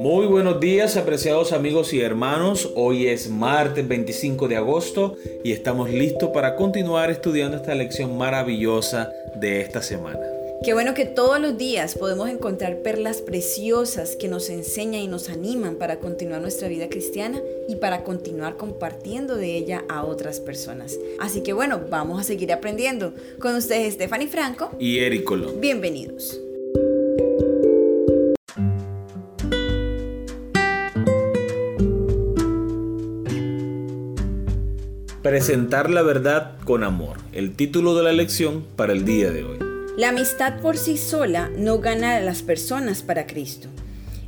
Muy buenos días, apreciados amigos y hermanos. Hoy es martes 25 de agosto y estamos listos para continuar estudiando esta lección maravillosa de esta semana. Qué bueno que todos los días podemos encontrar perlas preciosas que nos enseñan y nos animan para continuar nuestra vida cristiana y para continuar compartiendo de ella a otras personas. Así que bueno, vamos a seguir aprendiendo. Con ustedes Stephanie Franco y Eric Colón. Bienvenidos. Presentar la verdad con amor, el título de la lección para el día de hoy. La amistad por sí sola no gana a las personas para Cristo.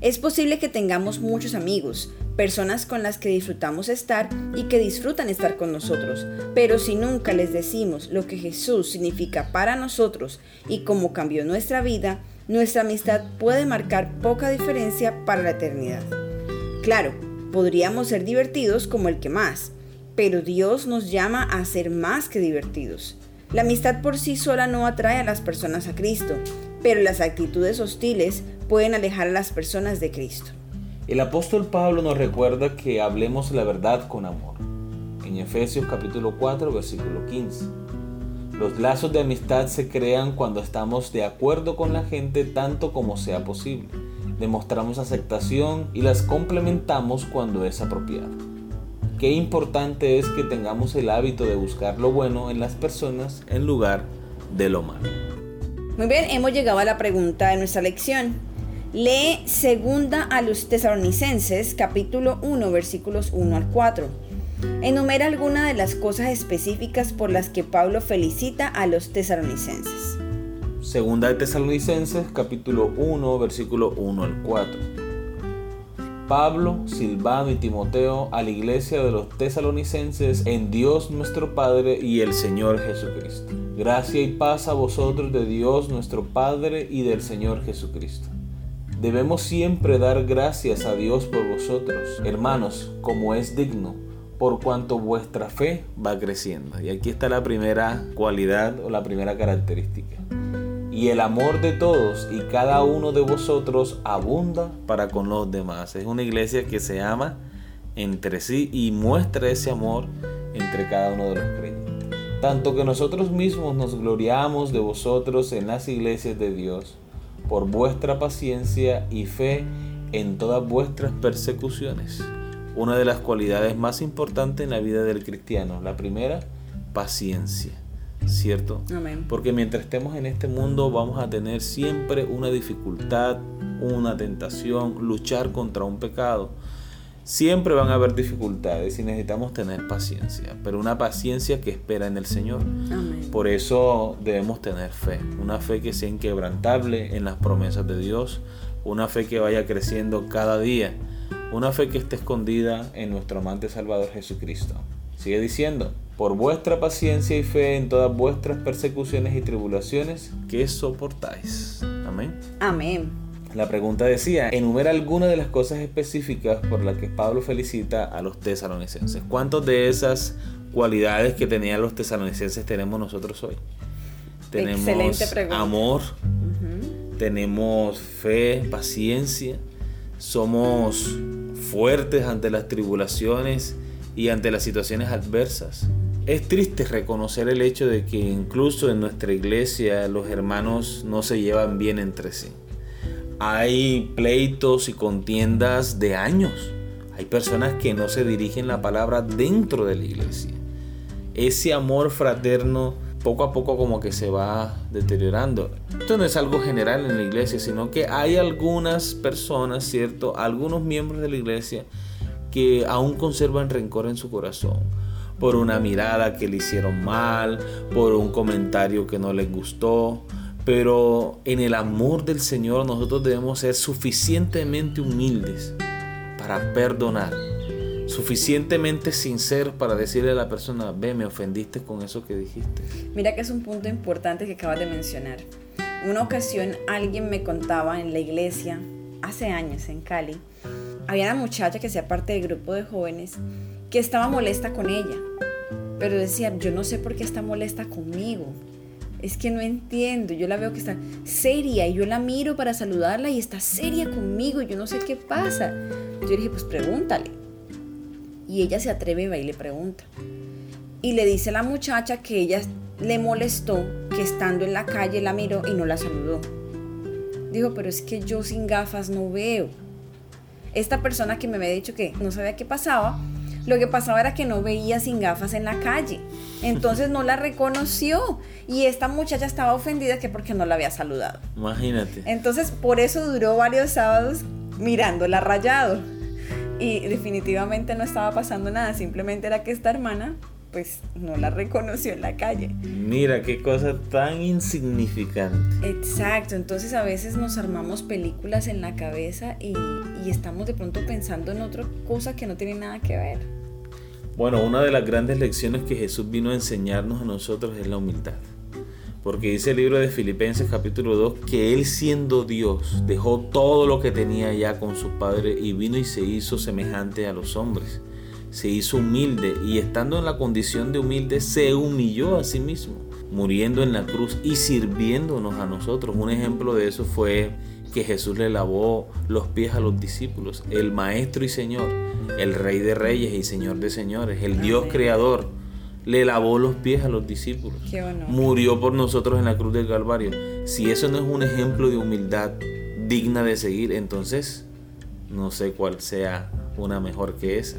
Es posible que tengamos muchos amigos, personas con las que disfrutamos estar y que disfrutan estar con nosotros, pero si nunca les decimos lo que Jesús significa para nosotros y cómo cambió nuestra vida, nuestra amistad puede marcar poca diferencia para la eternidad. Claro, podríamos ser divertidos como el que más, pero Dios nos llama a ser más que divertidos. La amistad por sí sola no atrae a las personas a Cristo, pero las actitudes hostiles pueden alejar a las personas de Cristo. El apóstol Pablo nos recuerda que hablemos la verdad con amor. En Efesios capítulo 4, versículo 15. Los lazos de amistad se crean cuando estamos de acuerdo con la gente tanto como sea posible. Demostramos aceptación y las complementamos cuando es apropiado qué importante es que tengamos el hábito de buscar lo bueno en las personas en lugar de lo malo. Muy bien, hemos llegado a la pregunta de nuestra lección. Lee segunda a los tesalonicenses capítulo 1 versículos 1 al 4. Enumera algunas de las cosas específicas por las que Pablo felicita a los tesalonicenses. Segunda de Tesalonicenses capítulo 1 versículo 1 al 4. Pablo, Silvano y Timoteo a la iglesia de los tesalonicenses en Dios nuestro Padre y el Señor Jesucristo. Gracia y paz a vosotros de Dios nuestro Padre y del Señor Jesucristo. Debemos siempre dar gracias a Dios por vosotros, hermanos, como es digno, por cuanto vuestra fe va creciendo. Y aquí está la primera cualidad o la primera característica y el amor de todos y cada uno de vosotros abunda para con los demás. Es una iglesia que se ama entre sí y muestra ese amor entre cada uno de los creyentes. Tanto que nosotros mismos nos gloriamos de vosotros en las iglesias de Dios por vuestra paciencia y fe en todas vuestras persecuciones. Una de las cualidades más importantes en la vida del cristiano. La primera, paciencia. ¿Cierto? Porque mientras estemos en este mundo vamos a tener siempre una dificultad, una tentación, luchar contra un pecado. Siempre van a haber dificultades y necesitamos tener paciencia, pero una paciencia que espera en el Señor. Por eso debemos tener fe, una fe que sea inquebrantable en las promesas de Dios, una fe que vaya creciendo cada día, una fe que esté escondida en nuestro amante Salvador Jesucristo. Sigue diciendo, por vuestra paciencia y fe en todas vuestras persecuciones y tribulaciones que soportáis. Amén. Amén. La pregunta decía, enumera algunas de las cosas específicas por las que Pablo felicita a los tesalonicenses. ¿Cuántas de esas cualidades que tenían los tesalonicenses tenemos nosotros hoy? Tenemos amor, tenemos fe, paciencia, somos fuertes ante las tribulaciones y ante las situaciones adversas. Es triste reconocer el hecho de que incluso en nuestra iglesia los hermanos no se llevan bien entre sí. Hay pleitos y contiendas de años. Hay personas que no se dirigen la palabra dentro de la iglesia. Ese amor fraterno poco a poco como que se va deteriorando. Esto no es algo general en la iglesia, sino que hay algunas personas, ¿cierto? Algunos miembros de la iglesia que aún conservan rencor en su corazón por una mirada que le hicieron mal, por un comentario que no les gustó. Pero en el amor del Señor nosotros debemos ser suficientemente humildes para perdonar, suficientemente sinceros para decirle a la persona, ve, me ofendiste con eso que dijiste. Mira que es un punto importante que acabas de mencionar. Una ocasión alguien me contaba en la iglesia, hace años en Cali, había una muchacha que hacía parte del grupo de jóvenes que estaba molesta con ella, pero decía, yo no sé por qué está molesta conmigo. es que no entiendo. Yo la veo que está seria y yo la miro para saludarla y está seria conmigo. Yo no sé qué pasa. Yo dije, pues pregúntale. Y ella se atreve y va y le pregunta. Y le dice a la muchacha que ella le molestó que estando en la calle la miró y no la saludó. Dijo, pero es que yo sin gafas no veo. Esta persona que me había dicho que no sabía qué pasaba, lo que pasaba era que no veía sin gafas en la calle. Entonces no la reconoció. Y esta muchacha estaba ofendida que porque no la había saludado. Imagínate. Entonces por eso duró varios sábados mirándola rayado. Y definitivamente no estaba pasando nada. Simplemente era que esta hermana pues no la reconoció en la calle. Mira, qué cosa tan insignificante. Exacto, entonces a veces nos armamos películas en la cabeza y, y, estamos de pronto pensando en otra cosa que no tiene nada que ver. Bueno, una de las grandes lecciones que Jesús vino a enseñarnos a nosotros es la humildad. Porque dice el libro de Filipenses capítulo 2 que Él siendo Dios dejó todo lo que tenía ya con su Padre y vino y se hizo semejante a los hombres se hizo humilde y estando en la condición de humilde se humilló a sí mismo, muriendo en la cruz y sirviéndonos a nosotros. Un ejemplo de eso fue que Jesús le lavó los pies a los discípulos, el Maestro y Señor, el Rey de Reyes y Señor de Señores, el Dios Creador, le lavó los pies a los discípulos. Murió por nosotros en la cruz del Calvario. Si eso no es un ejemplo de humildad digna de seguir, entonces no sé cuál sea una mejor que esa.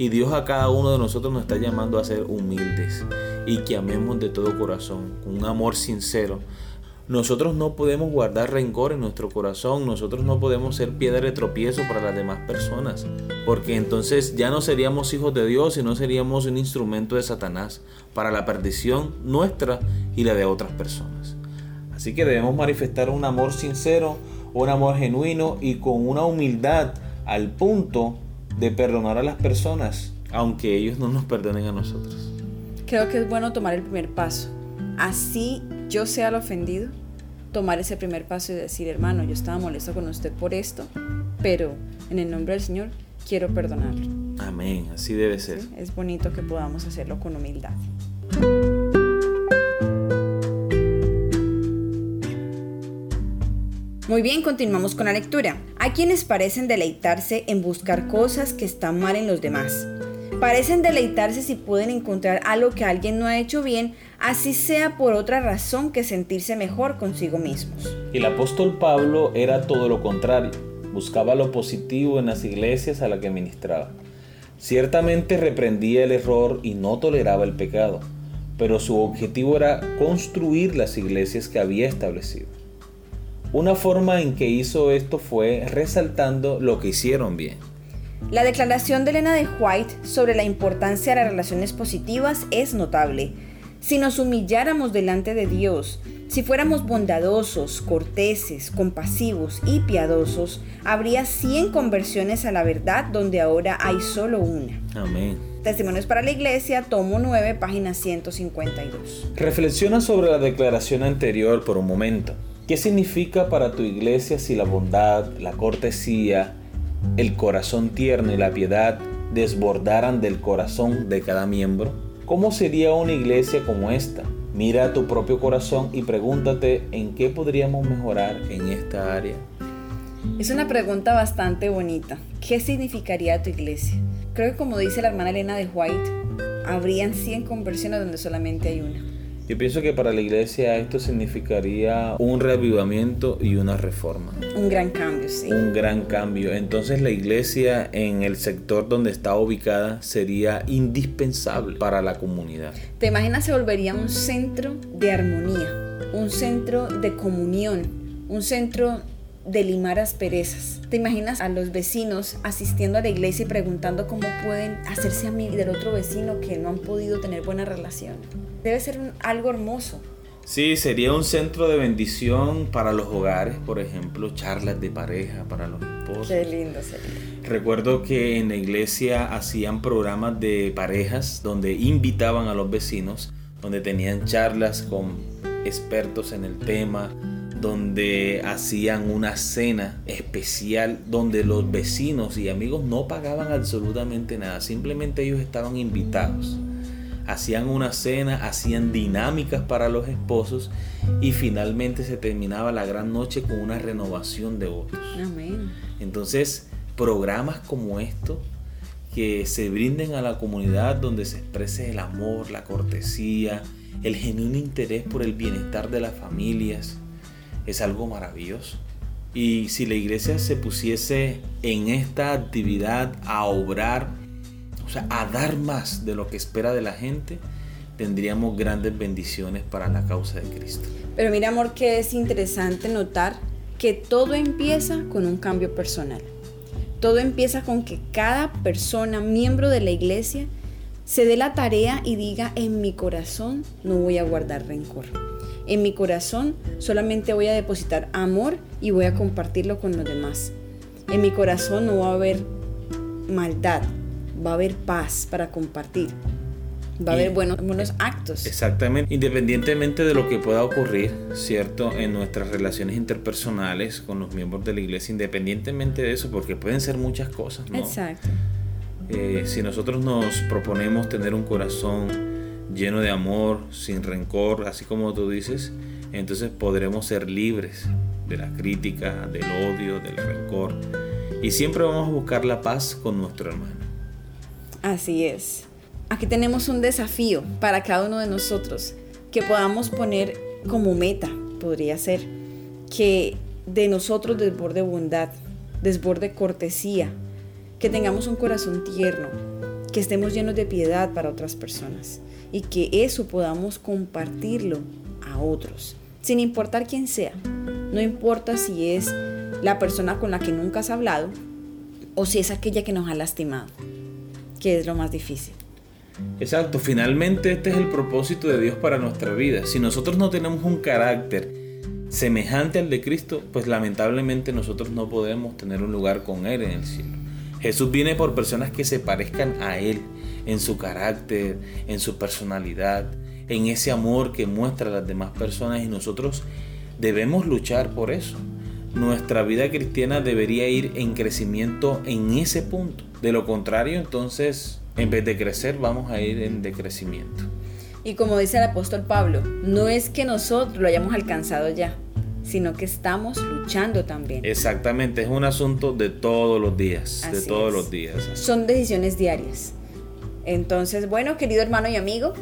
Y Dios a cada uno de nosotros nos está llamando a ser humildes y que amemos de todo corazón, con un amor sincero. Nosotros no podemos guardar rencor en nuestro corazón, nosotros no podemos ser piedra de tropiezo para las demás personas, porque entonces ya no seríamos hijos de Dios y no seríamos un instrumento de Satanás para la perdición nuestra y la de otras personas. Así que debemos manifestar un amor sincero, un amor genuino y con una humildad al punto de perdonar a las personas, aunque ellos no nos perdonen a nosotros. Creo que es bueno tomar el primer paso. Así yo sea el ofendido, tomar ese primer paso y decir, hermano, yo estaba molesto con usted por esto, pero en el nombre del Señor quiero perdonarlo. Amén, así debe ser. Es bonito que podamos hacerlo con humildad. Muy bien, continuamos con la lectura. Hay quienes parecen deleitarse en buscar cosas que están mal en los demás. Parecen deleitarse si pueden encontrar algo que alguien no ha hecho bien, así sea por otra razón que sentirse mejor consigo mismos. El apóstol Pablo era todo lo contrario. Buscaba lo positivo en las iglesias a las que ministraba. Ciertamente reprendía el error y no toleraba el pecado, pero su objetivo era construir las iglesias que había establecido. Una forma en que hizo esto fue resaltando lo que hicieron bien. La declaración de Elena de White sobre la importancia de las relaciones positivas es notable. Si nos humilláramos delante de Dios, si fuéramos bondadosos, corteses, compasivos y piadosos, habría 100 conversiones a la verdad donde ahora hay solo una. Amén. Testimonios para la Iglesia, tomo 9, página 152. Reflexiona sobre la declaración anterior por un momento. ¿Qué significa para tu iglesia si la bondad, la cortesía, el corazón tierno y la piedad desbordaran del corazón de cada miembro? ¿Cómo sería una iglesia como esta? Mira tu propio corazón y pregúntate en qué podríamos mejorar en esta área. Es una pregunta bastante bonita. ¿Qué significaría tu iglesia? Creo que como dice la hermana Elena de White, habrían 100 conversiones donde solamente hay una. Yo pienso que para la iglesia esto significaría un reavivamiento y una reforma. Un gran cambio, sí. Un gran cambio. Entonces la iglesia en el sector donde está ubicada sería indispensable para la comunidad. ¿Te imaginas se volvería un centro de armonía, un centro de comunión, un centro de limar asperezas. ¿Te imaginas a los vecinos asistiendo a la iglesia y preguntando cómo pueden hacerse amigos del otro vecino que no han podido tener buena relación? Debe ser algo hermoso. Sí, sería un centro de bendición para los hogares, por ejemplo, charlas de pareja para los esposos. Qué lindo sería. Recuerdo que en la iglesia hacían programas de parejas donde invitaban a los vecinos, donde tenían charlas con expertos en el tema, donde hacían una cena especial donde los vecinos y amigos no pagaban absolutamente nada, simplemente ellos estaban invitados hacían una cena, hacían dinámicas para los esposos y finalmente se terminaba la gran noche con una renovación de votos. Amén. Entonces, programas como estos que se brinden a la comunidad donde se exprese el amor, la cortesía, el genuino interés por el bienestar de las familias, es algo maravilloso. Y si la iglesia se pusiese en esta actividad a obrar, o sea, a dar más de lo que espera de la gente, tendríamos grandes bendiciones para la causa de Cristo. Pero mira, amor, que es interesante notar que todo empieza con un cambio personal. Todo empieza con que cada persona, miembro de la iglesia, se dé la tarea y diga, en mi corazón no voy a guardar rencor. En mi corazón solamente voy a depositar amor y voy a compartirlo con los demás. En mi corazón no va a haber maldad, va a haber paz para compartir. Va a haber buenos, buenos actos. Exactamente. Independientemente de lo que pueda ocurrir, ¿cierto? En nuestras relaciones interpersonales con los miembros de la iglesia, independientemente de eso, porque pueden ser muchas cosas, ¿no? Exacto. Eh, si nosotros nos proponemos tener un corazón lleno de amor, sin rencor, así como tú dices, entonces podremos ser libres de la crítica, del odio, del rencor. Y siempre vamos a buscar la paz con nuestro hermano. Así es. Aquí tenemos un desafío para cada uno de nosotros que podamos poner como meta, podría ser, que de nosotros desborde bondad, desborde cortesía, que tengamos un corazón tierno, que estemos llenos de piedad para otras personas y que eso podamos compartirlo a otros, sin importar quién sea. No importa si es la persona con la que nunca has hablado o si es aquella que nos ha lastimado, que es lo más difícil. Exacto, finalmente este es el propósito de Dios para nuestra vida. Si nosotros no tenemos un carácter semejante al de Cristo, pues lamentablemente nosotros no podemos tener un lugar con Él en el cielo. Jesús viene por personas que se parezcan a Él en su carácter, en su personalidad, en ese amor que muestra a las demás personas y nosotros debemos luchar por eso. Nuestra vida cristiana debería ir en crecimiento en ese punto. De lo contrario, entonces en vez de crecer, vamos a ir en decrecimiento. Y como dice el apóstol Pablo, no es que nosotros lo hayamos alcanzado ya, sino que estamos luchando también. Exactamente, es un asunto de todos los días, de todos los días. Son decisiones diarias. Entonces, bueno, querido hermano y amigo,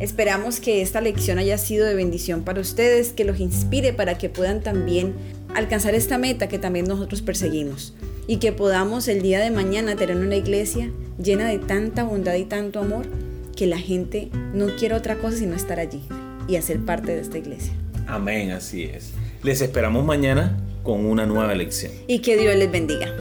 esperamos que esta lección haya sido de bendición para ustedes, que los inspire para que puedan también alcanzar esta meta que también nosotros perseguimos y que podamos el día de mañana tener una iglesia llena de tanta bondad y tanto amor que la gente no quiere otra cosa sino estar allí y hacer parte de esta iglesia. Amén, así es. Les esperamos mañana con una nueva lección. Y que Dios les bendiga.